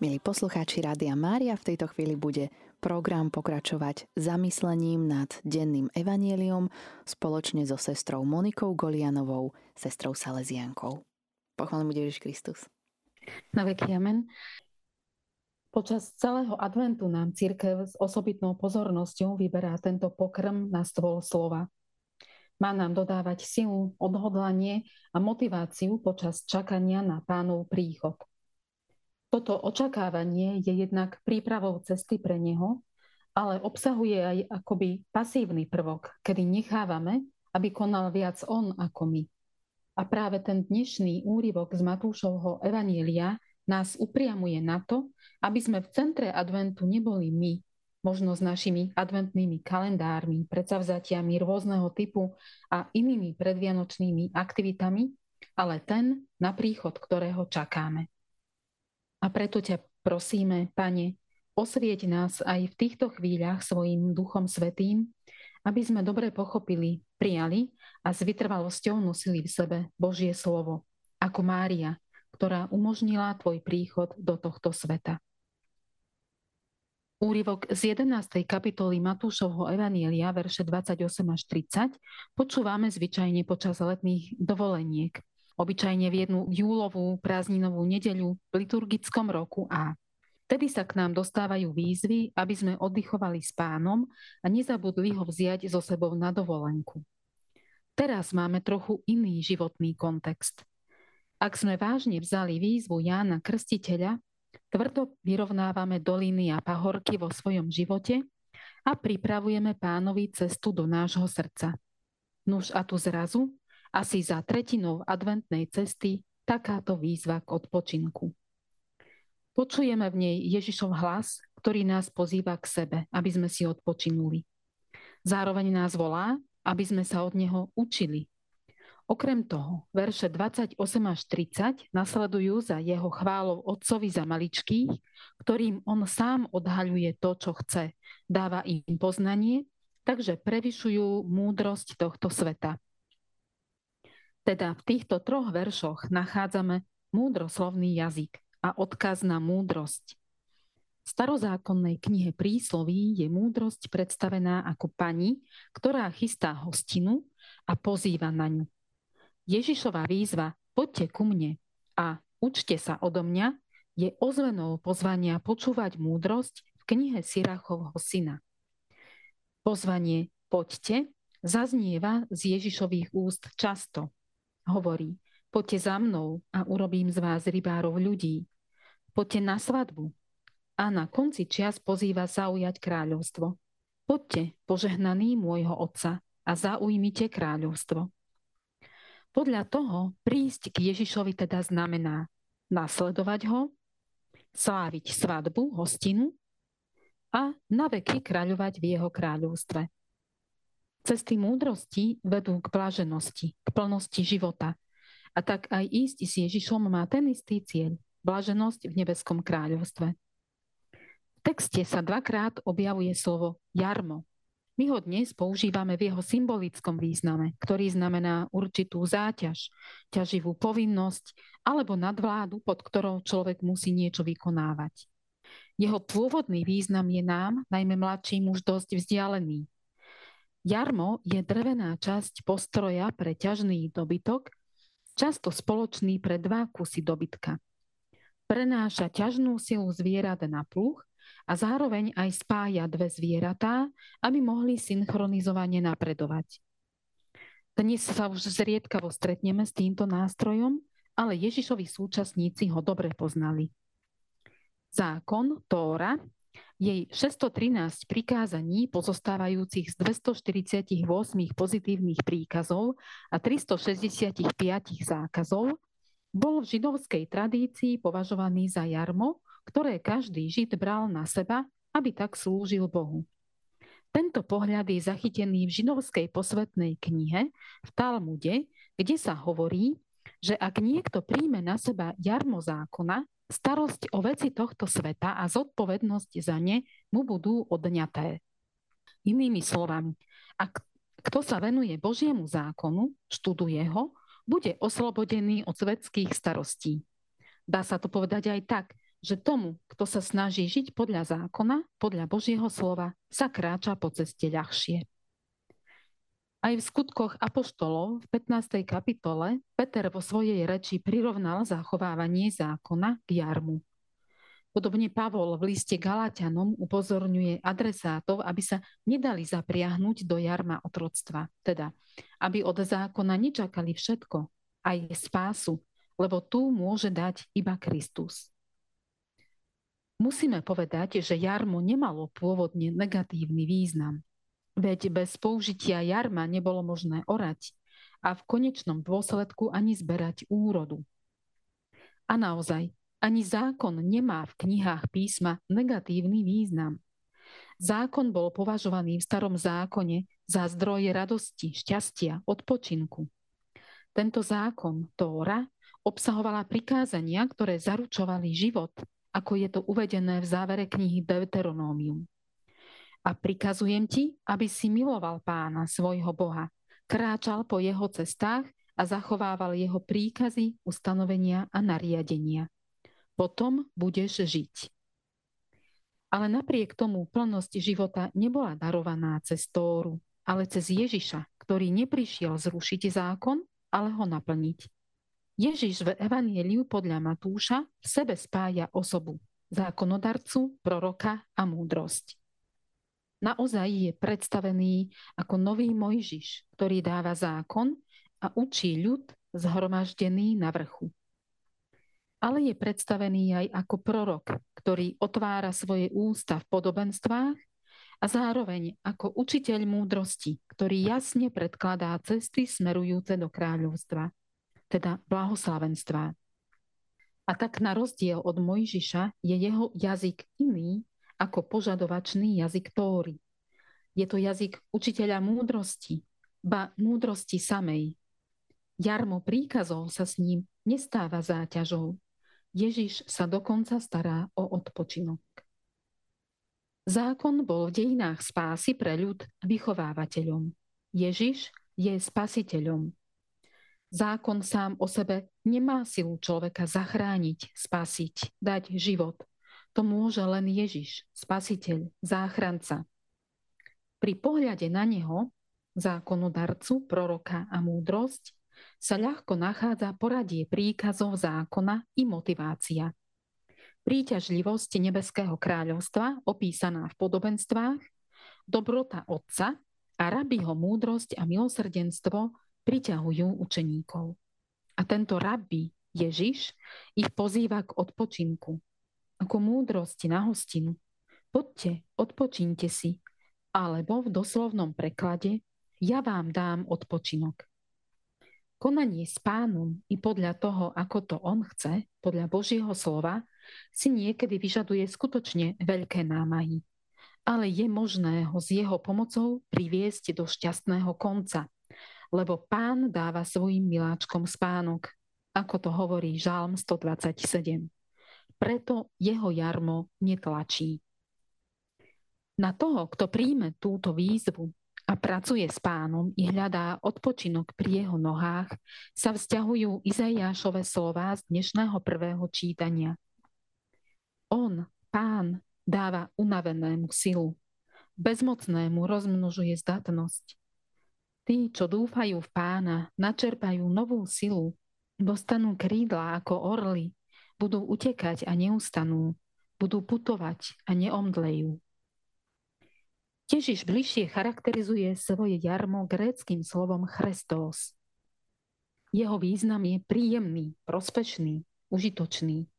Milí poslucháči Rádia Mária, v tejto chvíli bude program pokračovať zamyslením nad denným evanieliom spoločne so sestrou Monikou Golianovou, sestrou Salesiankou. Pochválen bude Ježiš Kristus. Na veky amen. Počas celého adventu nám církev s osobitnou pozornosťou vyberá tento pokrm na stôl slova. Má nám dodávať silu, odhodlanie a motiváciu počas čakania na pánov príchod – toto očakávanie je jednak prípravou cesty pre neho, ale obsahuje aj akoby pasívny prvok, kedy nechávame, aby konal viac on ako my. A práve ten dnešný úryvok z Matúšovho Evanielia nás upriamuje na to, aby sme v centre adventu neboli my, možno s našimi adventnými kalendármi, predsavzatiami rôzneho typu a inými predvianočnými aktivitami, ale ten, na príchod ktorého čakáme. A preto ťa prosíme, Pane, osvieť nás aj v týchto chvíľach svojim Duchom Svetým, aby sme dobre pochopili, prijali a s vytrvalosťou nosili v sebe Božie slovo, ako Mária, ktorá umožnila Tvoj príchod do tohto sveta. Úrivok z 11. kapitoly Matúšovho Evanielia, verše 28 až 30, počúvame zvyčajne počas letných dovoleniek obyčajne v jednu júlovú prázdninovú nedeľu v liturgickom roku A. Vtedy sa k nám dostávajú výzvy, aby sme oddychovali s pánom a nezabudli ho vziať so sebou na dovolenku. Teraz máme trochu iný životný kontext. Ak sme vážne vzali výzvu Jána Krstiteľa, tvrdo vyrovnávame doliny a pahorky vo svojom živote a pripravujeme pánovi cestu do nášho srdca. Nuž a tu zrazu asi za tretinou adventnej cesty takáto výzva k odpočinku. Počujeme v nej Ježišov hlas, ktorý nás pozýva k sebe, aby sme si odpočinuli. Zároveň nás volá, aby sme sa od neho učili. Okrem toho, verše 28 až 30 nasledujú za jeho chválou otcovi za maličkých, ktorým on sám odhaľuje to, čo chce. Dáva im poznanie, takže prevyšujú múdrosť tohto sveta. Teda v týchto troch veršoch nachádzame múdroslovný jazyk a odkaz na múdrosť. V starozákonnej knihe prísloví je múdrosť predstavená ako pani, ktorá chystá hostinu a pozýva na ňu. Ježišová výzva poďte ku mne a učte sa odo mňa je ozvenou pozvania počúvať múdrosť v knihe Sirachovho syna. Pozvanie poďte zaznieva z Ježišových úst často. Hovorí, poďte za mnou a urobím z vás rybárov ľudí. Poďte na svadbu. A na konci čias pozýva zaujať kráľovstvo. Poďte, požehnaný môjho otca, a zaujmite kráľovstvo. Podľa toho prísť k Ježišovi teda znamená nasledovať ho, sláviť svadbu, hostinu a naveky kráľovať v jeho kráľovstve. Cesty múdrosti vedú k blaženosti, k plnosti života. A tak aj ísť s Ježišom má ten istý cieľ, blaženosť v nebeskom kráľovstve. V texte sa dvakrát objavuje slovo jarmo. My ho dnes používame v jeho symbolickom význame, ktorý znamená určitú záťaž, ťaživú povinnosť alebo nadvládu, pod ktorou človek musí niečo vykonávať. Jeho pôvodný význam je nám, najmä mladším, už dosť vzdialený. Jarmo je drevená časť postroja pre ťažný dobytok, často spoločný pre dva kusy dobytka. Prenáša ťažnú silu zvierat na pluch a zároveň aj spája dve zvieratá, aby mohli synchronizovane napredovať. Dnes sa už zriedkavo stretneme s týmto nástrojom, ale Ježišovi súčasníci ho dobre poznali. Zákon, Tóra, jej 613 prikázaní pozostávajúcich z 248 pozitívnych príkazov a 365 zákazov bol v židovskej tradícii považovaný za jarmo, ktoré každý žid bral na seba, aby tak slúžil Bohu. Tento pohľad je zachytený v židovskej posvetnej knihe v Talmude, kde sa hovorí, že ak niekto príjme na seba jarmo zákona, starosť o veci tohto sveta a zodpovednosť za ne mu budú odňaté. Inými slovami, ak kto sa venuje Božiemu zákonu, študuje ho, bude oslobodený od svetských starostí. Dá sa to povedať aj tak, že tomu, kto sa snaží žiť podľa zákona, podľa Božieho slova, sa kráča po ceste ľahšie. Aj v skutkoch Apoštolov v 15. kapitole Peter vo svojej reči prirovnal zachovávanie zákona k jarmu. Podobne Pavol v liste Galatianom upozorňuje adresátov, aby sa nedali zapriahnuť do jarma otroctva, teda aby od zákona nečakali všetko, aj spásu, lebo tu môže dať iba Kristus. Musíme povedať, že jarmo nemalo pôvodne negatívny význam. Veď bez použitia jarma nebolo možné orať a v konečnom dôsledku ani zberať úrodu. A naozaj, ani zákon nemá v knihách písma negatívny význam. Zákon bol považovaný v starom zákone za zdroje radosti, šťastia, odpočinku. Tento zákon, Tóra, obsahovala prikázania, ktoré zaručovali život ako je to uvedené v závere knihy Deuteronómium. A prikazujem ti, aby si miloval pána, svojho Boha, kráčal po jeho cestách a zachovával jeho príkazy, ustanovenia a nariadenia. Potom budeš žiť. Ale napriek tomu plnosť života nebola darovaná cez Tóru, ale cez Ježiša, ktorý neprišiel zrušiť zákon, ale ho naplniť. Ježiš v Evanieliu podľa Matúša v sebe spája osobu zákonodarcu, proroka a múdrosť. Naozaj je predstavený ako nový Mojžiš, ktorý dáva zákon a učí ľud zhromaždený na vrchu. Ale je predstavený aj ako prorok, ktorý otvára svoje ústa v podobenstvách a zároveň ako učiteľ múdrosti, ktorý jasne predkladá cesty smerujúce do kráľovstva teda blahoslavenstva. A tak na rozdiel od Mojžiša je jeho jazyk iný ako požadovačný jazyk Tóry. Je to jazyk učiteľa múdrosti, ba múdrosti samej. Jarmo príkazov sa s ním nestáva záťažou. Ježiš sa dokonca stará o odpočinok. Zákon bol v dejinách spásy pre ľud vychovávateľom. Ježiš je spasiteľom. Zákon sám o sebe nemá silu človeka zachrániť, spasiť, dať život. To môže len Ježiš, spasiteľ, záchranca. Pri pohľade na neho, zákonodarcu, proroka a múdrosť, sa ľahko nachádza poradie príkazov zákona i motivácia. Príťažlivosť nebeského kráľovstva, opísaná v podobenstvách, dobrota Otca a rabiho múdrosť a milosrdenstvo priťahujú učeníkov. A tento rabbi Ježiš ich pozýva k odpočinku, ako múdrosti na hostinu. Poďte, odpočínte si, alebo v doslovnom preklade ja vám dám odpočinok. Konanie s pánom i podľa toho, ako to on chce, podľa Božieho slova, si niekedy vyžaduje skutočne veľké námahy. Ale je možné ho s jeho pomocou priviesť do šťastného konca – lebo pán dáva svojim miláčkom spánok, ako to hovorí Žálm 127. Preto jeho jarmo netlačí. Na toho, kto príjme túto výzvu a pracuje s pánom i hľadá odpočinok pri jeho nohách, sa vzťahujú Izajášové slová z dnešného prvého čítania. On, pán, dáva unavenému silu, bezmocnému rozmnožuje zdatnosť. Tí, čo dúfajú v pána, načerpajú novú silu, dostanú krídla ako orly, budú utekať a neustanú, budú putovať a neomdlejú. Ježiš bližšie charakterizuje svoje jarmo gréckým slovom chrestos. Jeho význam je príjemný, prospešný, užitočný.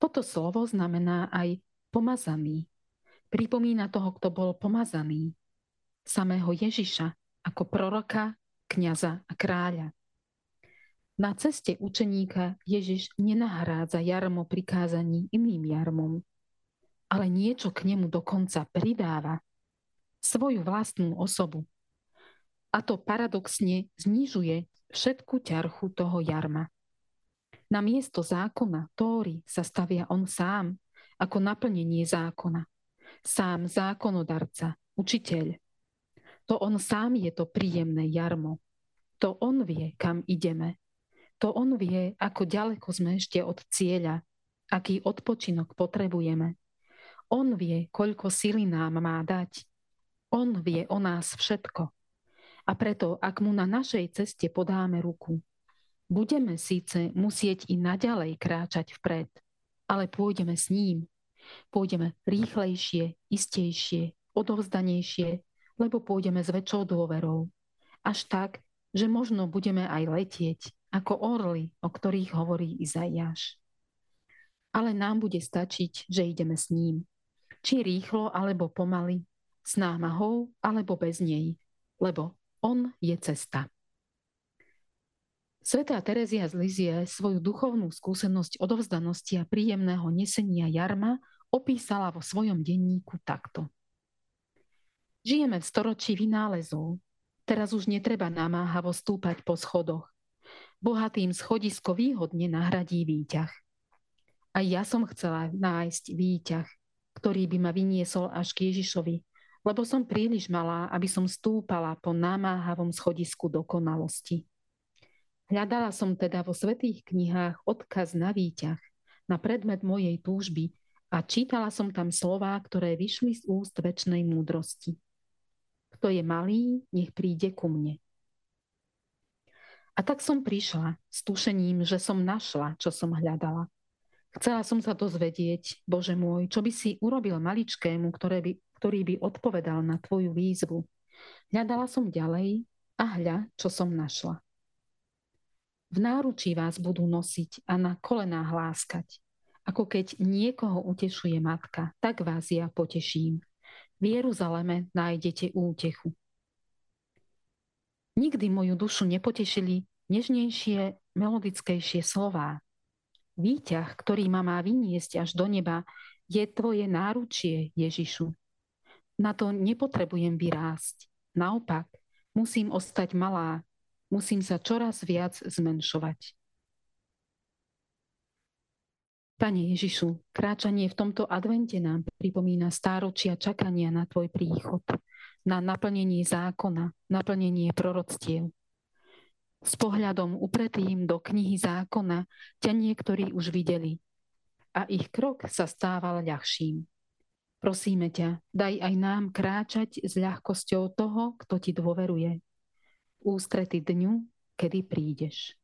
Toto slovo znamená aj pomazaný. Pripomína toho, kto bol pomazaný. Samého Ježiša, ako proroka, kniaza a kráľa. Na ceste učeníka Ježiš nenahrádza jarmo prikázaní iným jarmom, ale niečo k nemu dokonca pridáva. Svoju vlastnú osobu. A to paradoxne znižuje všetku ťarchu toho jarma. Na miesto zákona, Tóry, sa stavia on sám, ako naplnenie zákona. Sám zákonodarca, učiteľ, to on sám je to príjemné jarmo. To on vie, kam ideme. To on vie, ako ďaleko sme ešte od cieľa. aký odpočinok potrebujeme. On vie, koľko sily nám má dať. On vie o nás všetko. A preto, ak mu na našej ceste podáme ruku, budeme síce musieť i naďalej kráčať vpred, ale pôjdeme s ním. Pôjdeme rýchlejšie, istejšie, odovzdanejšie, lebo pôjdeme s väčšou dôverou. Až tak, že možno budeme aj letieť, ako orly, o ktorých hovorí Izaiáš. Ale nám bude stačiť, že ideme s ním. Či rýchlo alebo pomaly, s námahou alebo bez nej, lebo on je cesta. Svetá Terezia z Lizie svoju duchovnú skúsenosť odovzdanosti a príjemného nesenia jarma opísala vo svojom denníku takto. Žijeme v storočí vynálezov. Teraz už netreba namáhavo stúpať po schodoch. Bohatým schodisko výhodne nahradí výťah. A ja som chcela nájsť výťah, ktorý by ma vyniesol až k Ježišovi, lebo som príliš malá, aby som stúpala po namáhavom schodisku dokonalosti. Hľadala som teda vo svetých knihách odkaz na výťah, na predmet mojej túžby a čítala som tam slová, ktoré vyšli z úst väčšnej múdrosti. Kto je malý, nech príde ku mne. A tak som prišla s tušením, že som našla, čo som hľadala. Chcela som sa dozvedieť, Bože môj, čo by si urobil maličkému, ktoré by, ktorý by odpovedal na tvoju výzvu. Hľadala som ďalej a hľa, čo som našla. V náručí vás budú nosiť a na kolenách hláskať. Ako keď niekoho utešuje matka, tak vás ja poteším. V Jeruzaleme nájdete útechu. Nikdy moju dušu nepotešili nežnejšie, melodickejšie slová, Výťah, ktorý ma má vyniesť až do neba, je tvoje náručie, Ježišu. Na to nepotrebujem vyrásť. Naopak, musím ostať malá, musím sa čoraz viac zmenšovať. Pane Ježišu, kráčanie v tomto advente nám pripomína stáročia čakania na Tvoj príchod, na naplnenie zákona, naplnenie proroctiev. S pohľadom upretým do knihy zákona ťa niektorí už videli a ich krok sa stával ľahším. Prosíme ťa, daj aj nám kráčať s ľahkosťou toho, kto ti dôveruje. Ústrety dňu, kedy prídeš.